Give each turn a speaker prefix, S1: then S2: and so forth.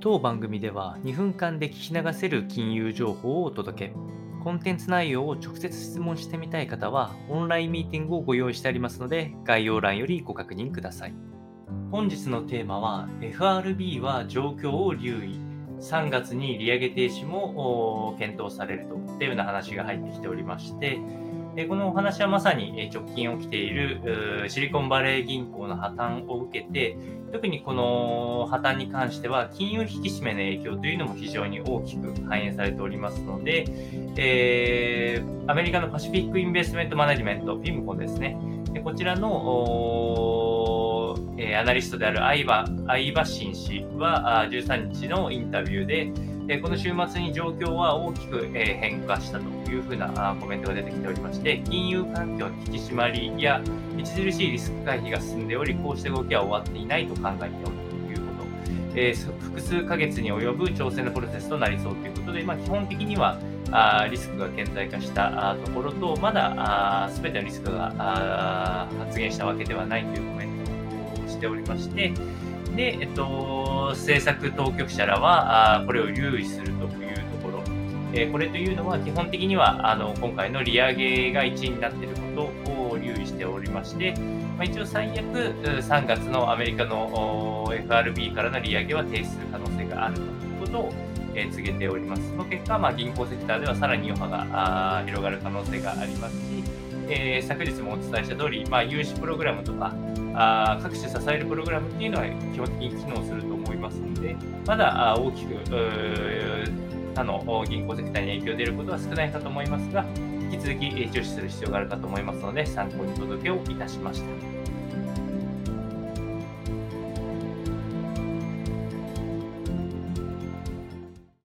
S1: 当番組では2分間で聞き流せる金融情報をお届け。コンテンツ内容を直接質問してみたい方は、オンラインミーティングをご用意してありますので、概要欄よりご確認ください。本日のテーマは、FRB は状況を留意。3月に利上げ停止も検討されるというような話が入ってきておりまして、このお話はまさに直近起きているシリコンバレー銀行の破綻を受けて、特にこの破綻に関しては、金融引き締めの影響というのも非常に大きく反映されておりますので、えー、アメリカのパシフィックインベストメントマネジメント、フィムコですね。でこちらの、え、アナリストであるアイバアイバシン氏は13日のインタビューで、えこの週末に状況は大きく、え変化したというふうなコメントが出てきておりまして、金融環境の引き締まりや著しいリスク回避が進んでおり、こうした動きは終わっていないと考えておるということ、えー、複数ヶ月に及ぶ調整のプロセスとなりそうということで、まあ、基本的にはあリスクが顕在化したところと、まだすべてのリスクが発現したわけではないというコメントをしておりまして、で、えっと、政策当局者らは、あこれを留意するというところ。えー、これというのは、基本的には、あの、今回の利上げが1位になっていることを留意しておりまして、まあ、一応最悪、3月のアメリカの FRB からの利上げは停止する可能性があるということを、え、告げております。その結果、まあ、銀行セクターではさらに余波が広がる可能性がありますし、えー、昨日もお伝えした通り、まあ、融資プログラムとか、あ各種支えるプログラムっていうのは基本的に機能すると思いますので、まだ大きく他の銀行セクターに影響出ることは少ないかと思いますが、引き続き注視する必要があるかと思いますので、参考に届けをいたしました。